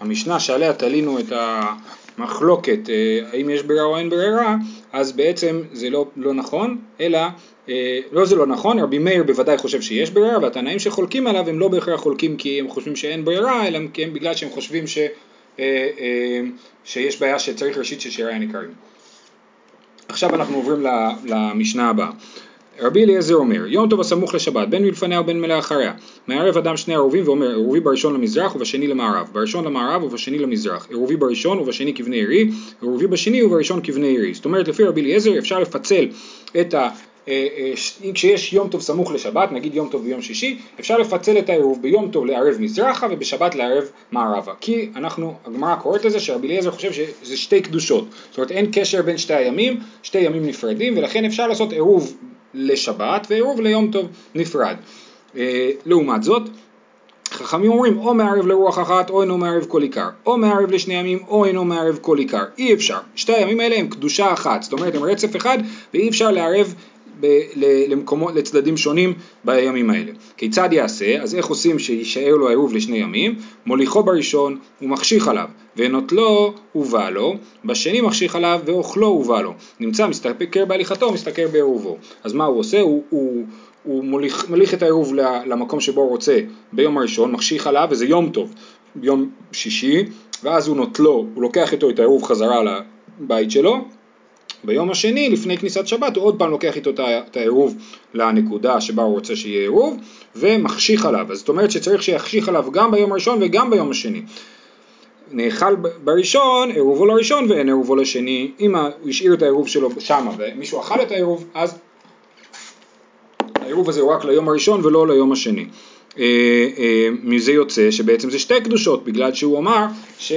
המשנה שעליה תלינו את המחלוקת אה, האם יש ברירה או אין ברירה, אז בעצם זה לא, לא נכון, אלא, אה, לא זה לא נכון, רבי מאיר בוודאי חושב שיש ברירה, והתנאים שחולקים עליו הם לא בהכרח חולקים כי הם חושבים שאין ברירה, אלא כי הם בגלל שהם חושבים ש, שיש בעיה שצריך ראשית של שירי הניכרים. עכשיו אנחנו עוברים למשנה הבאה. רבי אליעזר אומר, יום טוב הסמוך לשבת, בין מלפניה ובין מלאחריה. מערב אדם שני ערובים ואומר, עירובי בראשון למזרח ובשני למערב. בראשון למערב ובשני למזרח. עירובי בראשון ובשני כבני עירי, עירובי בשני ובראשון כבני עירי. זאת אומרת, לפי רבי אליעזר אפשר לפצל את ה... אה, אה, כשיש יום טוב סמוך לשבת, נגיד יום טוב ויום שישי, אפשר לפצל את העירוב ביום טוב לערב מזרחה ובשבת לערב מערבה. כי אנחנו, הגמרא קוראת לזה שרבי אליעזר חושב שזה שתי קדושות. זאת אומרת אין קשר בין שתי הימים, שתי ימים נפרדים, ולכן אפשר לעשות עירוב לשבת ועירוב ליום טוב נפרד. אה, לעומת זאת, חכמים אומרים או מערב לרוח אחת או אינו מערב כל עיקר, או מערב לשני ימים או אינו מערב כל עיקר, אי אפשר, שתי הימים האלה הם קדושה אחת, זאת אומרת הם רצף אחד ואי אפשר לערב ב- למקומות, לצדדים שונים בימים האלה. כיצד יעשה? אז איך עושים שיישאר לו העירוב לשני ימים? מוליכו בראשון ומחשיך עליו, ונוטלו ובא לו, בשני מחשיך עליו ואוכלו ובא לו. נמצא מסתכר בהליכתו מסתכר בעירובו. אז מה הוא עושה? הוא, הוא, הוא מוליך, מוליך את העירוב למקום שבו הוא רוצה ביום הראשון, מחשיך עליו וזה יום טוב, ביום שישי, ואז הוא נוטלו, הוא לוקח איתו את העירוב חזרה לבית שלו, ביום השני לפני כניסת שבת הוא עוד פעם לוקח איתו את העירוב לנקודה שבה הוא רוצה שיהיה עירוב ומחשיך עליו, אז זאת אומרת שצריך שיחשיך עליו גם ביום הראשון וגם ביום השני. נאכל בראשון, עירובו לראשון ואין עירובו לשני, אם הוא השאיר את העירוב שלו שמה ומישהו אכל את העירוב, אז העירוב הזה הוא רק ליום הראשון ולא ליום השני. אה, אה, מזה יוצא שבעצם זה שתי קדושות, בגלל שהוא אמר ש...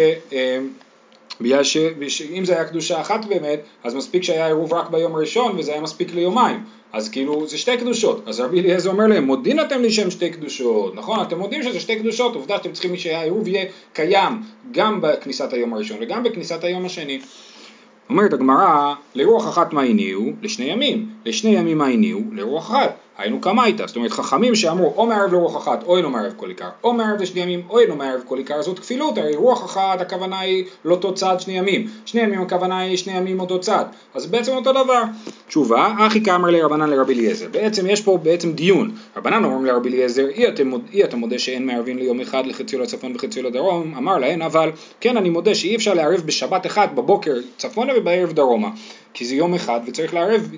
בגלל שאם זה היה קדושה אחת באמת, אז מספיק שהיה עירוב רק ביום הראשון וזה היה מספיק ליומיים. אז כאילו זה שתי קדושות. אז רבי אליעזר אומר להם, מודים אתם לי שהם שתי קדושות, נכון? אתם מודים שזה שתי קדושות, עובדה שאתם צריכים שהעירוב יהיה קיים גם בכניסת היום הראשון וגם בכניסת היום השני. אומרת הגמרא, לרוח אחת מה הניעו? לשני ימים. לשני ימים מה הניעו? לרוח אחת. היינו איתה, זאת אומרת חכמים שאמרו או מערב לרוח אחת או אינו מערב כל עיקר, או מערב לשני ימים או אינו מערב כל עיקר, זאת כפילות, הרי רוח אחת הכוונה היא לאותו צד שני ימים, שני ימים הכוונה היא שני ימים אותו צד, אז בעצם אותו דבר. תשובה, אחי כאמר לרבנן לרבי אליעזר, בעצם יש פה בעצם דיון, רבנן אומרים לרבי אליעזר, אי אתה, מודה שאין מערבים ליום אחד לחציו לצפון וחציו לדרום, אמר להן, אבל כן אני מודה שאי אפשר לערב בשבת אחת בבוקר צפונה ובערב דרומה, כי זה יום אחד וצריך לערב,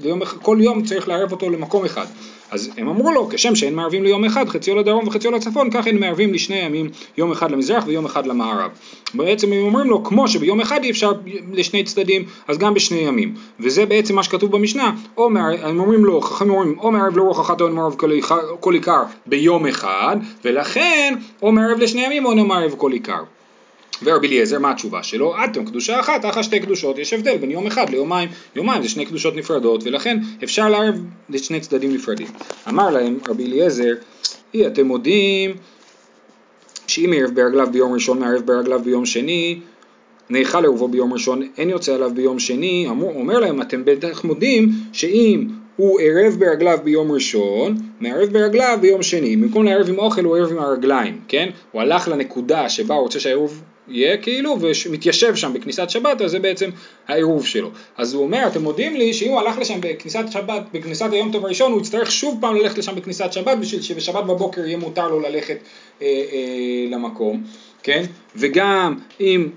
כל יום צריך לערב אותו למקום אחד. אז הם אמרו לו, כשם שאין מערבים ליום אחד, חציו לדרום וחציו לצפון, כך הם מערבים לשני ימים, יום אחד למזרח ויום אחד למערב. בעצם הם אומרים לו, כמו שביום אחד אי אפשר לשני צדדים, אז גם בשני ימים. וזה בעצם מה שכתוב במשנה, או מערב, הם אומרים לו, חכמים אומרים, או מערב לרוח אחת או מערב כל עיקר ביום אחד, ולכן, או מערב לשני ימים או מערב כל עיקר. ורבי אליעזר, מה התשובה שלו? אתם קדושה אחת, אחת שתי קדושות, יש הבדל בין יום אחד ליומיים, יומיים זה שני קדושות נפרדות, ולכן אפשר לערב לשני צדדים נפרדים. אמר להם רבי אליעזר, אי אתם מודים שאם ערב ברגליו ביום ראשון מערב ברגליו ביום שני, נאכל ערבו ביום ראשון, אין יוצא עליו ביום שני, אמר, אומר להם, אתם בטח מודים שאם הוא ערב ברגליו ביום ראשון, מערב ברגליו ביום שני. במקום לערב עם אוכל הוא ערב עם הרגליים, כן? הוא הלך לנקודה שבה הוא רוצה שהעירוב יהיה כאילו, ומתיישב שם בכניסת שבת, אז זה בעצם העירוב שלו. אז הוא אומר, אתם מודים לי שאם הוא הלך לשם בכניסת שבת, בכניסת היום טוב הראשון, הוא יצטרך שוב פעם ללכת לשם בכניסת שבת, בשביל שבשבת בבוקר יהיה מותר לו ללכת אה, אה, למקום, כן? וגם אם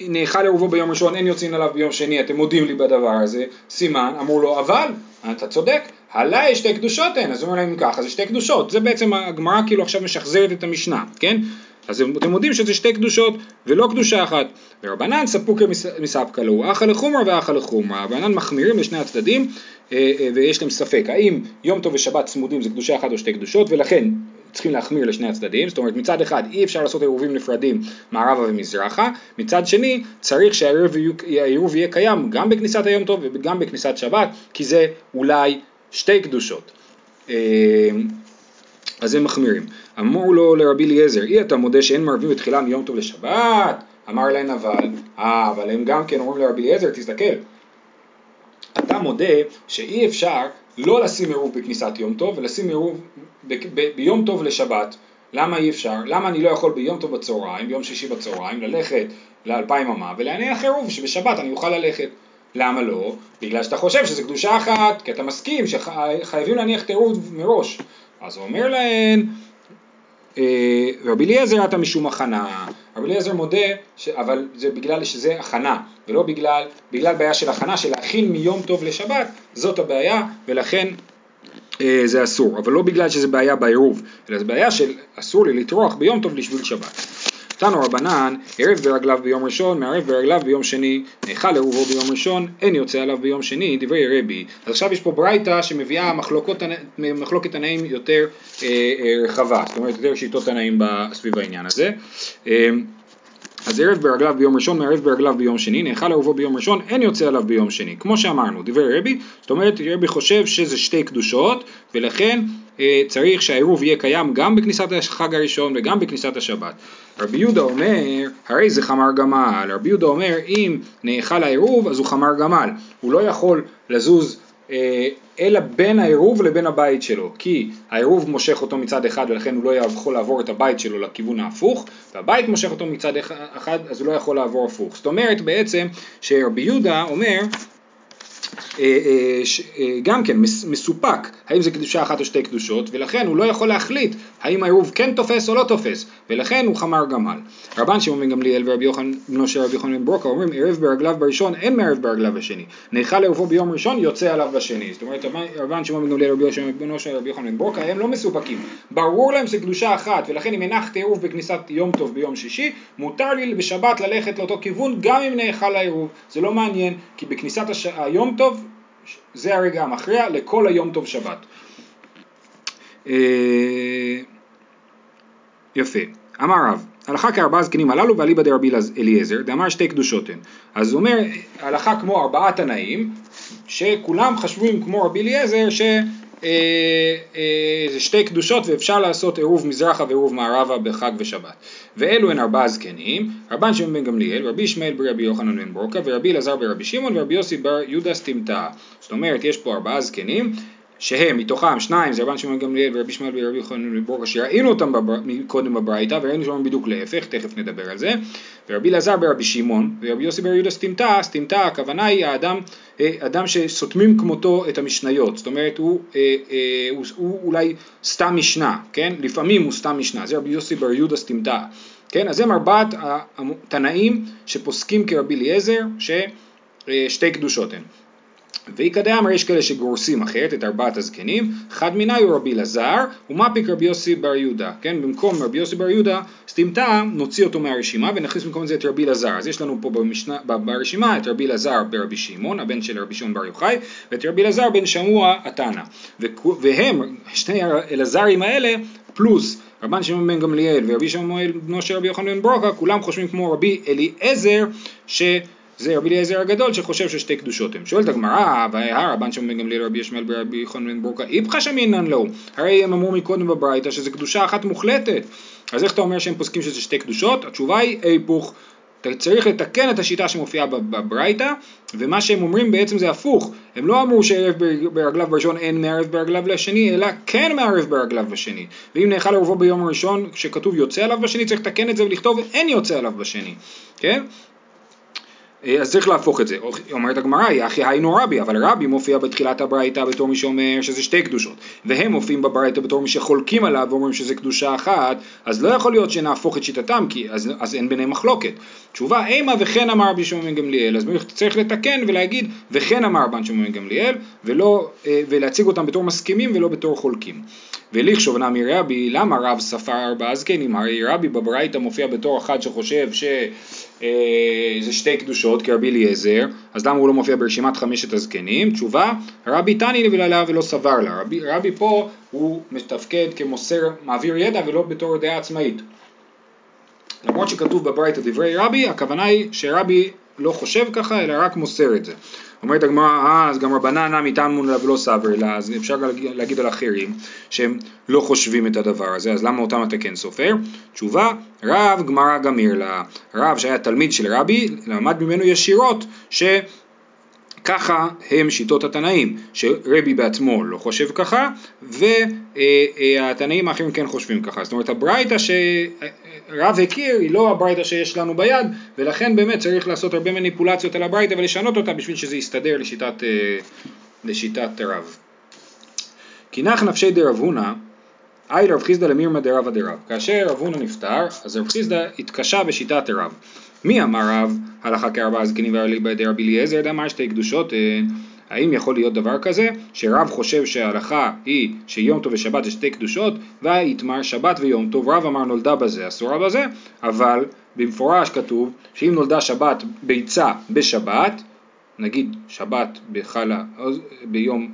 נאכל עירובו ביום ראשון, אין יוצאים עליו ביום שני, אתם מודים לי בדבר הזה, סימן, אמרו לו, אבל, אתה צודק, עליי שתי קדושות הן, אז הוא אומר להם ככה, זה שתי קדושות, זה בעצם הגמרא כאילו עכשיו משחזרת את המשנה, כן? אז אתם יודעים שזה שתי קדושות ולא קדושה אחת. ורבנן ספוקר מספקא לו, אחא לחומרא ואחא לחומרא. רבנן מחמירים לשני הצדדים אה, אה, ויש להם ספק האם יום טוב ושבת צמודים זה קדושה אחת או שתי קדושות ולכן צריכים להחמיר לשני הצדדים, זאת אומרת מצד אחד אי אפשר לעשות עירובים נפרדים מערבה ומזרחה, מצד שני צריך שהעירוב יהיה קיים גם בכניסת היום טוב וגם בכניסת שבת, כי זה אולי שתי קדושות. אז הם מחמירים. אמרו לו לרבי אליעזר, אי אתה מודה שאין מערבים בתחילה מיום טוב לשבת? אמר להם אבל, אה, אבל הם גם כן אומרים לרבי אליעזר, תסתכל, אתה מודה שאי אפשר לא לשים עירוב בכניסת יום טוב ולשים עירוב ב- ב- ביום טוב לשבת, למה אי אפשר? למה אני לא יכול ביום טוב בצהריים, ביום שישי בצהריים, ללכת לאלפיים אמה ולהניח עירוב שבשבת אני אוכל ללכת? למה לא? בגלל שאתה חושב שזה קדושה אחת, כי אתה מסכים שחייבים להניח את העירוב מראש. אז הוא אומר להן, אה, רבי אליעזר אתה משום הכנה, רבי אליעזר מודה, ש... אבל זה בגלל שזה הכנה, ולא בגלל, בגלל בעיה של הכנה, של להכין מיום טוב לשבת, זאת הבעיה, ולכן אה, זה אסור, אבל לא בגלל שזה בעיה בעירוב, אלא זה בעיה של אסור לי לטרוח ביום טוב לשביל שבת. תנו רבנן, ערב ברגליו ביום ראשון, מערב ברגליו ביום שני, נאכל עירובו ביום ראשון, אין יוצא עליו ביום שני, דברי רבי. אז עכשיו יש פה ברייתא שמביאה מחלוקת תנאים יותר אה, אה, רחבה, זאת אומרת יותר שיטות תנאים סביב העניין הזה. אה, אז ערב ברגליו ביום ראשון, מערב ברגליו ביום שני, נאכל ערבו ביום ראשון, אין יוצא עליו ביום שני. כמו שאמרנו, דברי רבי, זאת אומרת רבי חושב שזה שתי קדושות, ולכן אה, צריך שהעירוב יהיה קיים גם בכניסת החג הראשון וגם בכניסת השבת. רבי יהודה אומר, הרי זה חמר גמל. רבי יהודה אומר, אם נאכל העירוב אז הוא חמר גמל. הוא לא יכול לזוז אה, אלא בין העירוב לבין הבית שלו, כי העירוב מושך אותו מצד אחד ולכן הוא לא יכול לעבור את הבית שלו לכיוון ההפוך, והבית מושך אותו מצד אחד אז הוא לא יכול לעבור הפוך. זאת אומרת בעצם שרבי יהודה אומר גם כן מסופק האם זה קדושה אחת או שתי קדושות ולכן הוא לא יכול להחליט האם העירוב כן תופס או לא תופס ולכן הוא חמר גמל. רבן שמעון בן גמליאל ורבי יוחנן בנו של רבי יוחנן בן ברוקה אומרים ערב ברגליו בראשון אין מערב ברגליו בשני נאכל ערבו ביום ראשון יוצא עליו בשני זאת אומרת רבן שמעון בן גמליאל ורבי יוחנן בנו של רבי יוחנן בן ברוקה הם לא מסופקים ברור להם שזה קדושה אחת ולכן אם הנחתי עירוב בכניסת יום טוב ביום שישי מותר לי בשבת ללכת לאותו כיוון גם אם נאכל העירוב זה לא מעניין כי בכניסת. היום טוב זה הרגע המכריע לכל היום טוב שבת. אה, יפה. אמר רב, הלכה כארבעה זקנים הללו ואליבא דרבי אליעזר, דאמר שתי קדושות הן. אז הוא אומר, הלכה כמו ארבעה תנאים, שכולם חשבו כמו רבי אליעזר, שזה אה, אה, שתי קדושות ואפשר לעשות עירוב מזרחה ועירוב מערבה בחג ושבת. ואלו הן ארבעה זקנים, רבן שמעון בן גמליאל, רבי ישמעאל ברבי יוחנן בן ברוקה, ורבי אלעזר ברבי שמעון, ורבי יוסי בר יהודה סטימתא. זאת אומרת, יש פה ארבעה זקנים, שהם מתוכם שניים זה רבן שמעון גמליאל ורבי ישמעאל ורבי יוחנן בן ברוקה שראינו אותם. קודם בברייתא וראינו שם בדיוק להפך, תכף נדבר על זה ורבי אלעזר ברבי שמעון ורבי יוסי בר יהודה סטימתא, סטימתא הכוונה היא האדם אה, אדם שסותמים כמותו את המשניות, זאת אומרת הוא, אה, אה, הוא, הוא אולי סתם משנה, כן? לפעמים הוא סתם משנה, זה רבי יוסי בר יהודה סטימתא, כן? אז הם ארבעת התנאים שפוסקים כרבי אליעזר ששתי קדושות הן ואיכא דאמר יש כאלה שגורסים אחרת את ארבעת הזקנים, חד מיני הוא רבי אלעזר ומפיק רבי יוסי בר יהודה, כן, במקום רבי יוסי בר יהודה סטימתא נוציא אותו מהרשימה ונכניס במקום זה את רבי אלעזר, אז יש לנו פה במשנה, ברשימה את רבי אלעזר ברבי שמעון, הבן של רבי שמעון בר יוחאי, ואת רבי אלעזר בן שמוע התנא, והם, שני אלעזרים האלה, פלוס רבן שמעון בן גמליאל ורבי שמעון בנו של רבי יוחנן בן ברוקה, כולם חושבים כמו רבי אליעזר, ש... זה רבי אליעזר הגדול שחושב ששתי קדושות הם. שואלת הגמרא, והיה רבן שם בן גמליאל רבי ישמעאל ברבי יחון בן ברוקה, איפכא שמינן לו, הרי הם אמרו מקודם בברייתא שזה קדושה אחת מוחלטת. אז איך אתה אומר שהם פוסקים שזה שתי קדושות? התשובה היא היפוך. אתה צריך לתקן את השיטה שמופיעה בברייתא, ומה שהם אומרים בעצם זה הפוך. הם לא אמרו שערב ברגליו בראשון אין מערב ברגליו לשני, אלא כן מערב ברגליו בשני. ואם נאכל ערבו ביום הראשון, כשכתוב יוצא עליו בשני, צריך לתקן את זה ולכתוב אין יוצא עליו בשני. כן? אה, אז צריך להפוך את זה. אומרת הגמרא, יחי היינו רבי, אבל רבי מופיע בתחילת הברייתא בתור מי שאומר שזה שתי קדושות, והם מופיעים בברייתא בתור מי שחולקים עליו ואומרים שזה קדושה אחת, אז לא יכול להיות שנהפוך את שיטתם, כי אז, אז אין ביניהם מחלוקת. תשובה, אימה וכן אמר רבי שמעון בן גמליאל, אז צריך לתקן ולהגיד וכן אמר רבן שמעון בן גמליאל, ולא, אה, ולהציג אותם בתור מסכימים ולא בתור חולקים. ולכשוב נמי רבי, למה רב ספר ארבעה זקנים? הרי רבי בברייתא מופיע בתור אחד שחושב שזה אה, שתי קדושות כרבי אליעזר, אז למה הוא לא מופיע ברשימת חמשת הזקנים? תשובה, רבי תני לבלעלה ולא סבר לה. רבי, רבי פה הוא מתפקד כמוסר, מעביר ידע ולא בתור דעה עצמאית. למרות שכתוב בברייתא דברי רבי, הכוונה היא שרבי לא חושב ככה, אלא רק מוסר את זה. אומרת הגמרא, אה, אז גם רבנן נמי תנמון לה ולא סבר לה, אז אפשר להגיד על אחרים שהם לא חושבים את הדבר הזה, אז למה אותם אתה כן סופר? תשובה, רב גמרא גמיר לה, רב שהיה תלמיד של רבי, למד ממנו ישירות, ש... ככה הם שיטות התנאים, שרבי בעצמו לא חושב ככה, והתנאים האחרים כן חושבים ככה. זאת אומרת הברייתא שרב הכיר היא לא הברייתא שיש לנו ביד, ולכן באמת צריך לעשות הרבה מניפולציות על הברייתא ולשנות אותה בשביל שזה יסתדר לשיטת, לשיטת רב. כי נח נפשי דרב הונא, אי לרב חיסדא למירמא דרבא דרב. כאשר רב הונא נפטר, אז רב חיסדא התקשה בשיטת רב. מי אמר רב? הלכה כארבעה זקנים ואליבא דרבי אליעזר דאמר שתי קדושות הן האם יכול להיות דבר כזה? שרב חושב שההלכה היא שיום טוב ושבת זה שתי קדושות ויתמר שבת ויום טוב. רב אמר נולדה בזה אסורה בזה אבל במפורש כתוב שאם נולדה שבת ביצה בשבת נגיד שבת בחלה ביום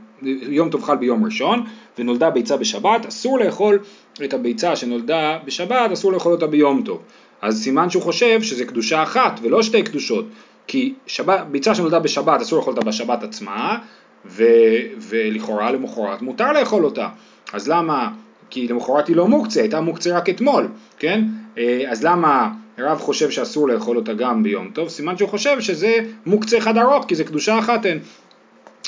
יום טוב חל ביום ראשון ונולדה ביצה בשבת אסור לאכול את הביצה שנולדה בשבת אסור לאכול אותה ביום טוב אז סימן שהוא חושב שזה קדושה אחת ולא שתי קדושות כי שבת, ביצה שנולדה בשבת אסור לאכול אותה בשבת עצמה ו, ולכאורה למחרת מותר לאכול אותה אז למה, כי למחרת היא לא מוקצה, הייתה מוקצה רק אתמול, כן? אה, אז למה רב חושב שאסור לאכול אותה גם ביום טוב? סימן שהוא חושב שזה מוקצה אחד ארוך כי זה קדושה אחת הן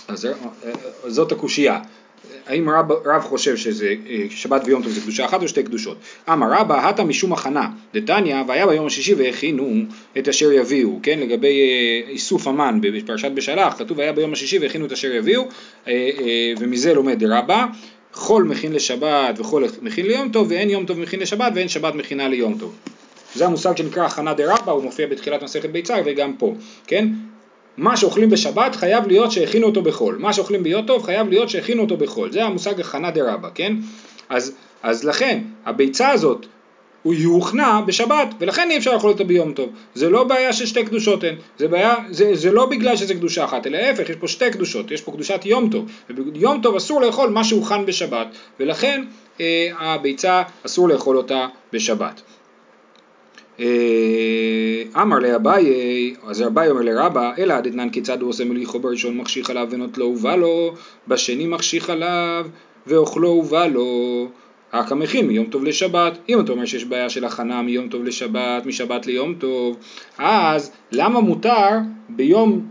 אז אה, אה, זאת הקושייה האם רב, רב חושב שזה אה, שבת ויום טוב זה קדושה אחת או שתי קדושות? אמר רבא הטה משום הכנה דתניא והיה ביום השישי והכינו את אשר יביאו כן לגבי אה, איסוף המן בפרשת בשלח כתוב היה ביום השישי והכינו את אשר יביאו אה, ומזה לומד רבא חול מכין לשבת וחול מכין ליום טוב ואין יום טוב מכין לשבת ואין שבת מכינה ליום טוב זה המושג שנקרא הכנה דרבא, הוא מופיע בתחילת מסכת ביצה וגם פה, כן? מה שאוכלים בשבת חייב להיות שהכינו אותו בחול, מה שאוכלים ביום טוב חייב להיות שהכינו אותו בחול, זה המושג הכנה דרבה, כן? אז, אז לכן הביצה הזאת היא הוכנה בשבת ולכן אי אפשר לאכול אותה ביום טוב, זה לא בעיה של שתי קדושות הן, זה, בעיה, זה, זה לא בגלל שזה קדושה אחת, אלא להפך יש פה שתי קדושות, יש פה קדושת יום טוב, וביום טוב אסור לאכול מה שהוכן בשבת ולכן אה, הביצה אסור לאכול אותה בשבת. אה, אמר לאביי, אז אביי אומר לרבא, אלא דתנן כיצד הוא עושה מליחו בראשון מחשיך עליו ונוטלו ובא לו, בשני מחשיך עליו ואוכלו ובא לו. המכין מיום טוב לשבת, אם אתה אומר שיש בעיה של הכנה מיום טוב לשבת, משבת ליום טוב, אז למה מותר ביום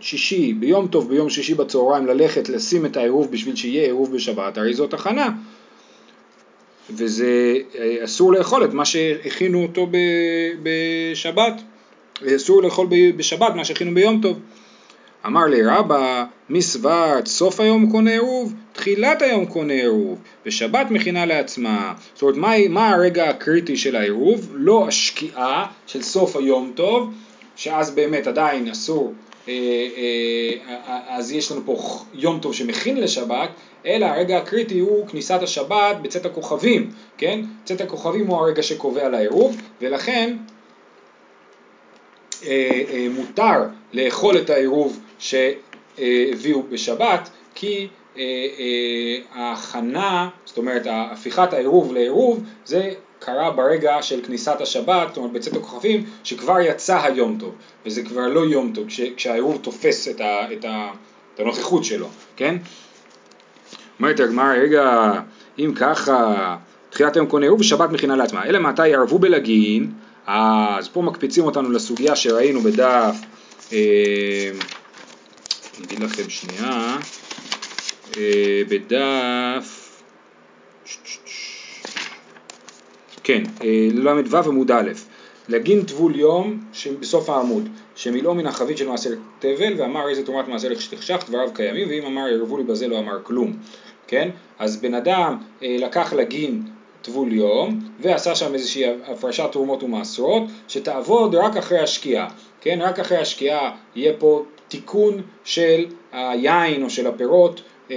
שישי, ביום טוב ביום שישי בצהריים ללכת לשים את העירוב בשביל שיהיה עירוב בשבת, הרי זאת הכנה. וזה אה, אסור לאכול את מה שהכינו אותו בשבת, אסור לאכול בשבת מה שהכינו ביום טוב. אמר לי רבא, מי סברת סוף היום קונה עירוב, תחילת היום קונה עירוב, ושבת מכינה לעצמה. זאת אומרת, מה, מה הרגע הקריטי של העירוב? לא השקיעה של סוף היום טוב, שאז באמת עדיין אסור אה, אה, אז יש לנו פה יום טוב שמכין לשבת, אלא הרגע הקריטי הוא כניסת השבת בצאת הכוכבים, כן? צאת הכוכבים הוא הרגע שקובע לעירוב, ולכן אה, מותר לאכול את העירוב שהביאו בשבת, כי ההכנה, זאת אומרת הפיכת העירוב לעירוב, זה קרה ברגע של כניסת השבת, זאת אומרת בצאת הכוכבים, שכבר יצא היום טוב, וזה כבר לא יום טוב, כש, כשהעירוב תופס את, ה, את, ה, את הנוכחות שלו, כן? אומרת הגמרא, רגע, אם ככה, תחילת היום קונה עירוב ושבת מכינה לעצמה, אלא מתי יערבו בלגין, אז פה מקפיצים אותנו לסוגיה שראינו בדף, אה, אני אגיד לכם שנייה, אה, בדף כן, אה, ל"ו עמוד א', לגין טבול יום בסוף העמוד, שמילאו מן החבית של מעשר תבל ואמר איזה תרומת מעשר שתחשך דבריו קיימים ואם אמר ירבו לי בזה לא אמר כלום, כן? אז בן אדם אה, לקח לגין טבול יום ועשה שם איזושהי הפרשת תרומות ומעשרות שתעבוד רק אחרי השקיעה, כן? רק אחרי השקיעה יהיה פה תיקון של היין או של הפירות אה,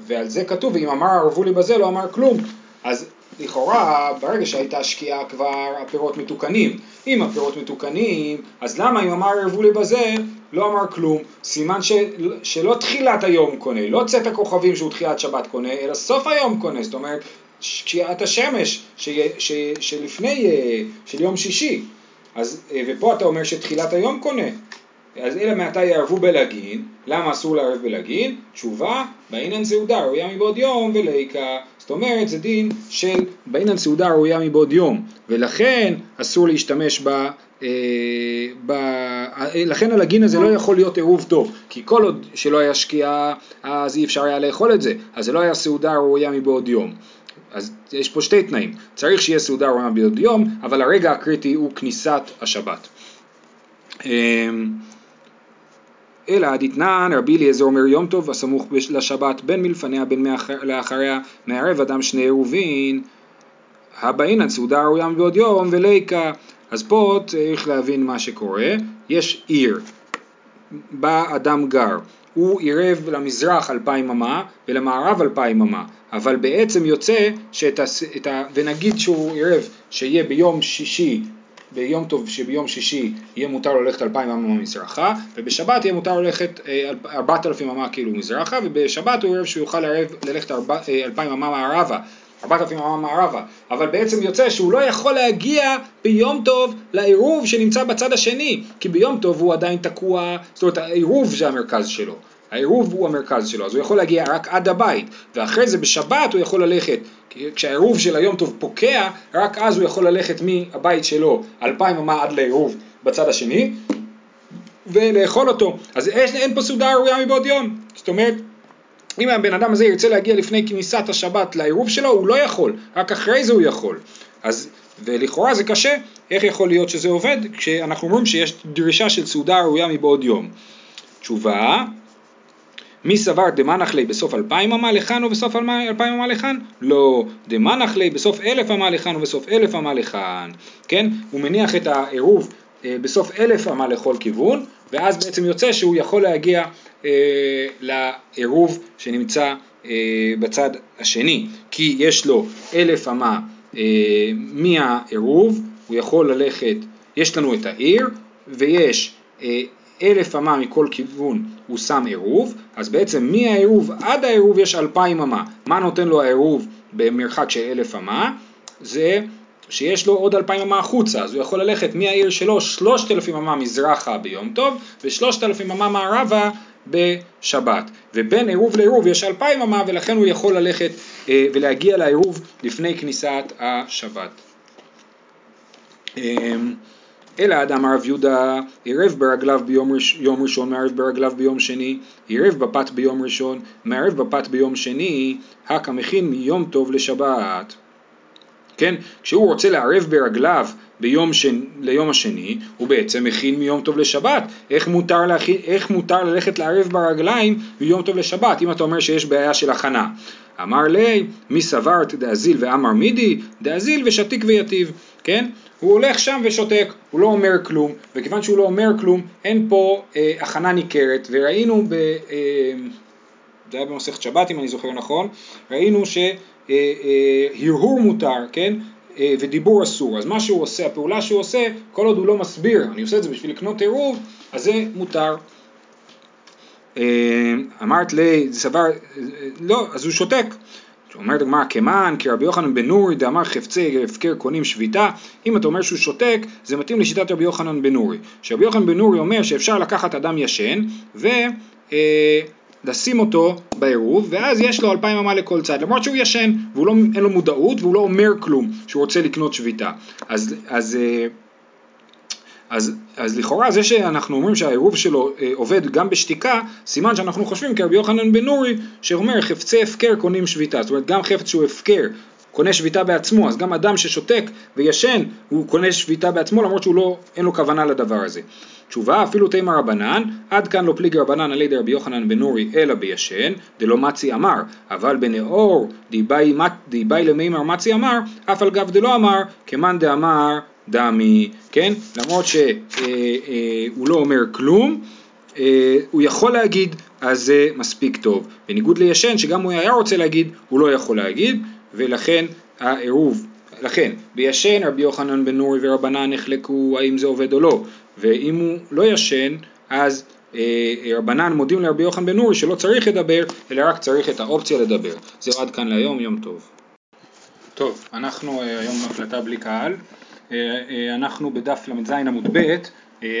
ועל זה כתוב ואם אמר ערבו לי בזה לא אמר כלום אז לכאורה ברגע שהייתה שקיעה כבר הפירות מתוקנים. אם הפירות מתוקנים, אז למה אם אמר ערבו לי בזה לא אמר כלום? סימן ש, שלא תחילת היום קונה, לא צאת הכוכבים שהוא תחילת שבת קונה, אלא סוף היום קונה, זאת אומרת שקיעת השמש ש, ש, שלפני, אה, של יום שישי. אז, אה, ופה אתה אומר שתחילת היום קונה. אז אלא מעתה יערבו בלגין, למה אסור לערב בלגין? תשובה, באינן סעודה ראויה מבעוד יום וליקה. זאת אומרת זה דין של באינן סעודה ראויה מבעוד יום, ולכן אסור להשתמש ב... אה, ב... לכן הלגין הזה לא יכול להיות עירוב טוב, כי כל עוד שלא היה שקיעה אז אי אפשר היה לאכול את זה, אז זה לא היה סעודה ראויה מבעוד יום. אז יש פה שתי תנאים, צריך שיהיה סעודה ראויה מבעוד יום, אבל הרגע הקריטי הוא כניסת השבת. אלא דתנן רבי אליעזר אומר יום טוב הסמוך לשבת בין מלפניה בין לאחריה מערב אדם שני עירובין הבאינן סעודה ראויה מבעוד יום וליקה. אז פה צריך להבין מה שקורה. יש עיר בה אדם גר. הוא עירב למזרח אלפיים אמה ולמערב אלפיים אמה. אבל בעצם יוצא שאת ה... ונגיד שהוא עירב שיהיה ביום שישי ביום טוב שביום שישי יהיה מותר ללכת אלפיים אמה מזרחה ובשבת יהיה מותר ללכת אה, ארבעת אלפים אמה כאילו מזרחה ובשבת הוא ערב שהוא יוכל ללכת אה, אלפיים אמה מערבה ארבעת אלפים אמה מערבה. אבל בעצם יוצא שהוא לא יכול להגיע ביום טוב לעירוב שנמצא בצד השני כי ביום טוב הוא עדיין תקוע זאת אומרת העירוב זה המרכז שלו העירוב הוא המרכז שלו, אז הוא יכול להגיע רק עד הבית, ואחרי זה בשבת הוא יכול ללכת, כשהעירוב של היום טוב פוקע, רק אז הוא יכול ללכת מהבית שלו אלפיים אמה עד לעירוב בצד השני, ולאכול אותו. אז אין, אין פה סעודה ראויה מבעוד יום, זאת אומרת, אם הבן אדם הזה ירצה להגיע לפני כניסת השבת לעירוב שלו, הוא לא יכול, רק אחרי זה הוא יכול. אז, ולכאורה זה קשה, איך יכול להיות שזה עובד, כשאנחנו אומרים שיש דרישה של סעודה ראויה מבעוד יום. תשובה, מי סבר דמנח לי בסוף אלפיים אמה לכאן ובסוף אלפיים אמה לכאן? לא, דמנח לי בסוף אלף אמה לכאן ובסוף אלף אמה לכאן, כן? הוא מניח את העירוב אה, בסוף אלף אמה לכל כיוון, ואז בעצם יוצא שהוא יכול להגיע אה, לעירוב שנמצא אה, בצד השני, כי יש לו אלף אמה אה, מהעירוב, הוא יכול ללכת, יש לנו את העיר, ויש אה, אלף אמה מכל כיוון הוא שם עירוב, אז בעצם מהעירוב עד העירוב יש אלפיים אמה. מה נותן לו העירוב במרחק של אלף אמה? זה שיש לו עוד אלפיים אמה החוצה, אז הוא יכול ללכת מהעיר שלו שלושת אלפים אמה מזרחה ביום טוב ושלושת אלפים אמה מערבה בשבת. ובין עירוב לעירוב יש אלפיים אמה ולכן הוא יכול ללכת אה, ולהגיע לעירוב לפני כניסת השבת. אה, אלא אדם הרב יהודה עירב ברגליו ביום ראש, ראשון, מערב ברגליו ביום שני, עירב בפת ביום ראשון, מערב בפת ביום שני, הקא מכין מיום טוב לשבת. כן? כשהוא רוצה לערב ברגליו ביום שני, ליום השני, הוא בעצם מכין מיום טוב לשבת. איך מותר, להכין, איך מותר ללכת לערב ברגליים ביום טוב לשבת, אם אתה אומר שיש בעיה של הכנה. אמר לי, מי סברת דאזיל ואמר מידי, דאזיל ושתיק ויטיב, כן? הוא הולך שם ושותק, הוא לא אומר כלום, וכיוון שהוא לא אומר כלום, אין פה אה, הכנה ניכרת, וראינו, ב, אה, זה היה במסכת שבת אם אני זוכר נכון, ראינו שהרהור אה, אה, מותר, כן? אה, ודיבור אסור, אז מה שהוא עושה, הפעולה שהוא עושה, כל עוד הוא לא מסביר, אני עושה את זה בשביל לקנות עירוב, אז זה מותר. אה, אמרת לי, סבר, אה, לא, אז הוא שותק. אומרת הגמרא כמן כי רבי יוחנן בן נורי דאמר חפצי הפקר קונים שביתה. אם אתה אומר שהוא שותק זה מתאים לשיטת רבי יוחנן בן נורי. שרבי יוחנן בן נורי אומר שאפשר לקחת אדם ישן ולשים אה, אותו בעירוב ואז יש לו אלפיים אמה לכל צד. למרות שהוא ישן ואין לא, לו מודעות והוא לא אומר כלום שהוא רוצה לקנות שביתה. אז, אז אה, אז, אז לכאורה זה שאנחנו אומרים שהעירוב שלו אה, עובד גם בשתיקה, סימן שאנחנו חושבים כרבי יוחנן בן נורי שאומר חפצי הפקר קונים שביתה, זאת אומרת גם חפץ שהוא הפקר קונה שביתה בעצמו, אז גם אדם ששותק וישן הוא קונה שביתה בעצמו למרות שהוא לא, אין לו כוונה לדבר הזה. תשובה אפילו תימא רבנן, עד כאן לא פליגי רבנן על ידי רבי יוחנן בן נורי אלא בישן, דלא מצי אמר, אבל בנאור דיבאי למימר מצי אמר, אף על גב דלא אמר, כמאן דאמר דמי, כן? למרות שהוא אה, אה, לא אומר כלום, אה, הוא יכול להגיד, אז זה מספיק טוב. בניגוד לישן, שגם הוא היה רוצה להגיד, הוא לא יכול להגיד, ולכן העירוב, לכן, בישן רבי יוחנן בן נורי ורבנן נחלקו האם זה עובד או לא, ואם הוא לא ישן, אז רבנן מודים לרבי יוחנן בן נורי שלא צריך לדבר, אלא רק צריך את האופציה לדבר. זהו עד כאן להיום, יום טוב. טוב, אנחנו היום הקלטה בלי קהל. אנחנו בדף ל"ז עמוד ב',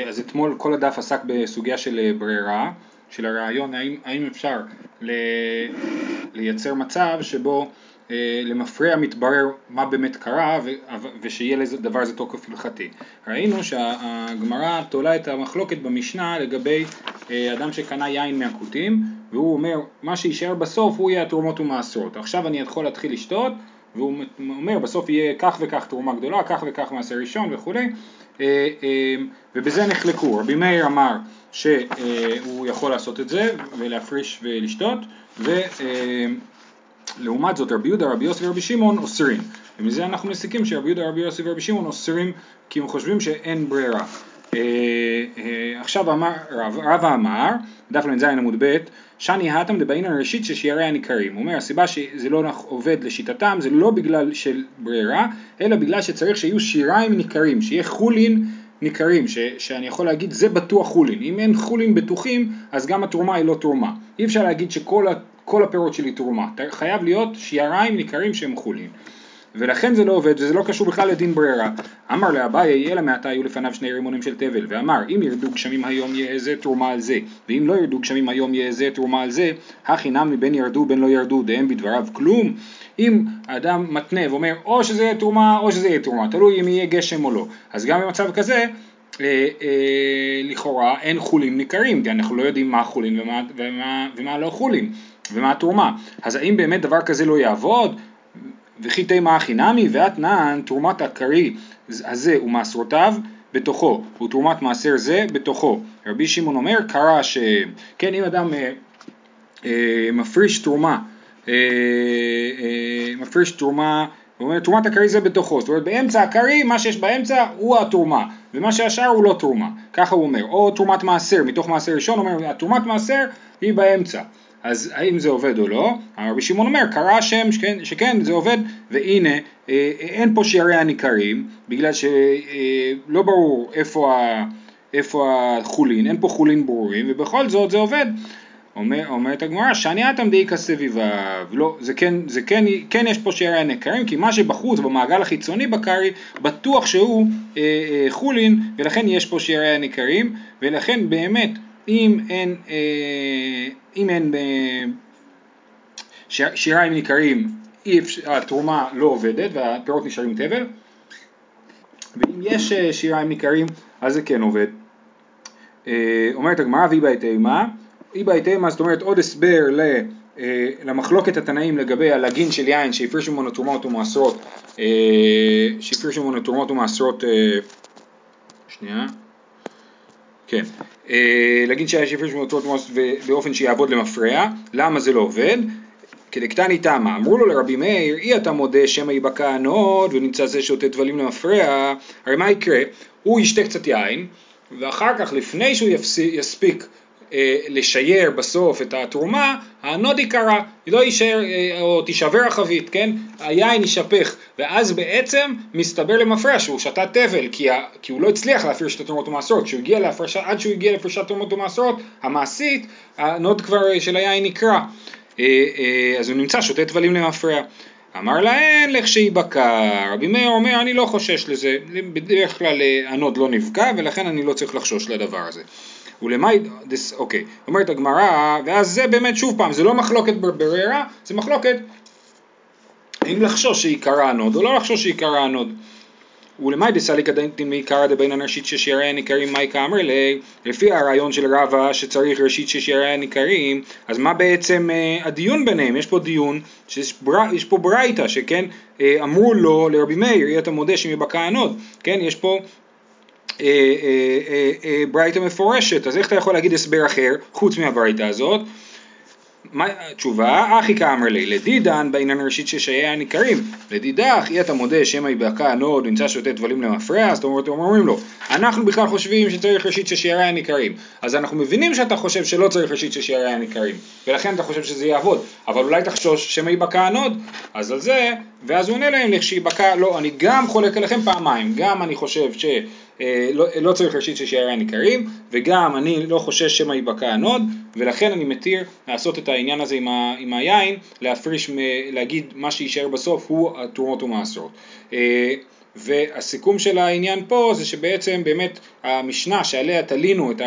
אז אתמול כל הדף עסק בסוגיה של ברירה, של הרעיון האם, האם אפשר לייצר מצב שבו למפרע מתברר מה באמת קרה ושיהיה לדבר הזה תוקף הלכתי. ראינו שהגמרא תולה את המחלוקת במשנה לגבי אדם שקנה יין מהכותים והוא אומר מה שישאר בסוף הוא יהיה התרומות ומעשרות. עכשיו אני יכול להתחיל לשתות והוא אומר בסוף יהיה כך וכך תרומה גדולה, כך וכך מעשר ראשון וכולי. ובזה נחלקו. רבי מאיר אמר שהוא יכול לעשות את זה ולהפריש ולשתות ולעומת זאת רבי יהודה, רבי יוסי ורבי שמעון אוסרים. ומזה אנחנו מסיקים שרבי יהודה, רבי יוסי ורבי שמעון אוסרים כי הם חושבים שאין ברירה. עכשיו אמר, רבא אמר, דף ל"ז עמוד ב', שני האטם דבעינן ראשית ששיירי הניכרים. הוא אומר הסיבה שזה לא עובד לשיטתם זה לא בגלל של ברירה, אלא בגלל שצריך שיהיו שיריים ניכרים, שיהיה חולין ניכרים, ש, שאני יכול להגיד זה בטוח חולין. אם אין חולין בטוחים אז גם התרומה היא לא תרומה. אי אפשר להגיד שכל הפירות שלי תרומה, חייב להיות שיריים ניכרים שהם חולין. ולכן זה לא עובד וזה לא קשור בכלל לדין ברירה. אמר לאביי אלא מעתה היו לפניו שני רימונים של תבל. ואמר אם ירדו גשמים היום יהיה זה תרומה על זה. ואם לא ירדו גשמים היום יהיה זה תרומה על זה. הכי נמי בין ירדו בין לא ירדו. דהם בדבריו כלום. אם האדם מתנה ואומר או שזה יהיה תרומה או שזה יהיה תרומה. תלוי אם יהיה גשם או לא. אז גם במצב כזה אה, אה, לכאורה אין חולים ניכרים כי אנחנו לא יודעים מה חולים ומה, ומה, ומה לא חולים ומה התרומה. אז האם באמת דבר כזה לא יעבוד וכי תימא הכי נמי ואתנן תרומת הכרי הזה ומעשרותיו בתוכו ותרומת מעשר זה בתוכו. רבי שמעון אומר קרה ש... כן אם אדם אה, אה, מפריש תרומה אה, מפריש תרומה הוא אומר תרומת הכרי זה בתוכו, זאת אומרת באמצע הכרי מה שיש באמצע הוא התרומה ומה שהשאר הוא לא תרומה, ככה הוא אומר, או תרומת מעשר, מתוך מעשר ראשון הוא אומר תרומת מעשר היא באמצע אז האם זה עובד או לא? רבי שמעון אומר, קרא השם שכן, שכן זה עובד, והנה אה, אין פה שיערי הניכרים, בגלל שלא אה, ברור איפה, איפה החולין, אין פה חולין ברורים, ובכל זאת זה עובד. אומר, אומרת הגמרא, שאני אתם דאיכא סביביו, לא, זה, כן, זה כן, כן יש פה שיערי הניכרים, כי מה שבחוץ, במעגל החיצוני בקרי, בטוח שהוא אה, אה, חולין, ולכן יש פה שיערי הניכרים, ולכן באמת אם אין, אה, אם אין אה, שיריים ניכרים, התרומה לא עובדת והפירות נשארים תבל, ואם יש אה, שיריים ניכרים אז זה כן עובד. אומרת הגמרא ואיבא תימא, איבא תימא זאת אומרת עוד הסבר למחלוקת התנאים לגבי הלגין של יין שהפרישו ממנו תרומות ומעשרות, שהפרישו ממנו תרומות ומעשרות, שנייה, כן, אה, להגיד שיש הפרש מאותו תמוס באופן שיעבוד למפרע, למה זה לא עובד? כדקתני טעמא, אמרו לו לרבי מאיר, אי אתה מודה שמא ייבקע הנוד ונמצא זה שותה טבלים למפרע, הרי מה יקרה? הוא ישתה קצת יין, ואחר כך לפני שהוא יספיק אה, לשייר בסוף את התרומה, הנוד ייקרע, לא יישאר, אה, או תישבר החבית, כן? היין יישפך, ואז בעצם מסתבר למפרע שהוא שתה תבל, כי, ה, כי הוא לא הצליח להפריש את התרומות ומעשרות, כשהוא הגיע להפרשה, עד שהוא הגיע להפרשת תרומות ומעשרות, המעשית, הנוד כבר של היין נקרע, אה, אז הוא נמצא שותה טבלים למפרע. אמר להן לכשייבקע, רבי מאיר אומר אני לא חושש לזה, בדרך כלל הנוד לא נבקע ולכן אני לא צריך לחשוש לדבר הזה. ולמאי, אוקיי, אומרת הגמרא, ואז זה באמת שוב פעם, זה לא מחלוקת ברירה, זה מחלוקת האם לחשוש שייקרע הנוד או לא לחשוש שייקרע הנוד. ולמאי דסליק אדעתין מעיקרא דבעינן ראשית ששיריה ניכרים מאי קאמרי ליה, לפי הרעיון של רבא שצריך ראשית ששיריה ניכרים, אז מה בעצם אה, הדיון ביניהם? יש פה דיון, שיש בר, פה ברייתא, שכן אה, אמרו לו לרבי מאיר, אי אתה מודה שמא ייבקע הנוד, כן, יש פה אה, אה, אה, ברייתא מפורשת, אז איך אתה יכול להגיד הסבר אחר חוץ מהברייתא הזאת? מה התשובה? הכי קאמרי ליה, לדידן בעינן ראשית ששיריה ניכרים, לדידך אי אתה מודה שמא יבקע נוד נמצא שותה טבלים למפרע, אז אתם אומרים לו, אנחנו בכלל חושבים שצריך ראשית ששיריה ניכרים, אז אנחנו מבינים שאתה חושב שלא צריך ראשית ששיריה ניכרים, ולכן אתה חושב שזה יעבוד, אבל אולי תחשוש שמא יבקע נוד, אז על זה, ואז הוא עונה להם לכשיבקע, לא, אני גם חולק עליכם פעמיים, גם אני חושב ש... אה, לא, צריך ראשית ששיריה ניכרים, וגם אני לא חושש שמא ייבקע הנוד, ולכן אני מתיר לעשות את העניין הזה עם, ה, עם היין, להפריש, להגיד מה שיישאר בסוף הוא התרומות ומעשרות. אה, והסיכום של העניין פה זה שבעצם באמת המשנה שעליה תלינו את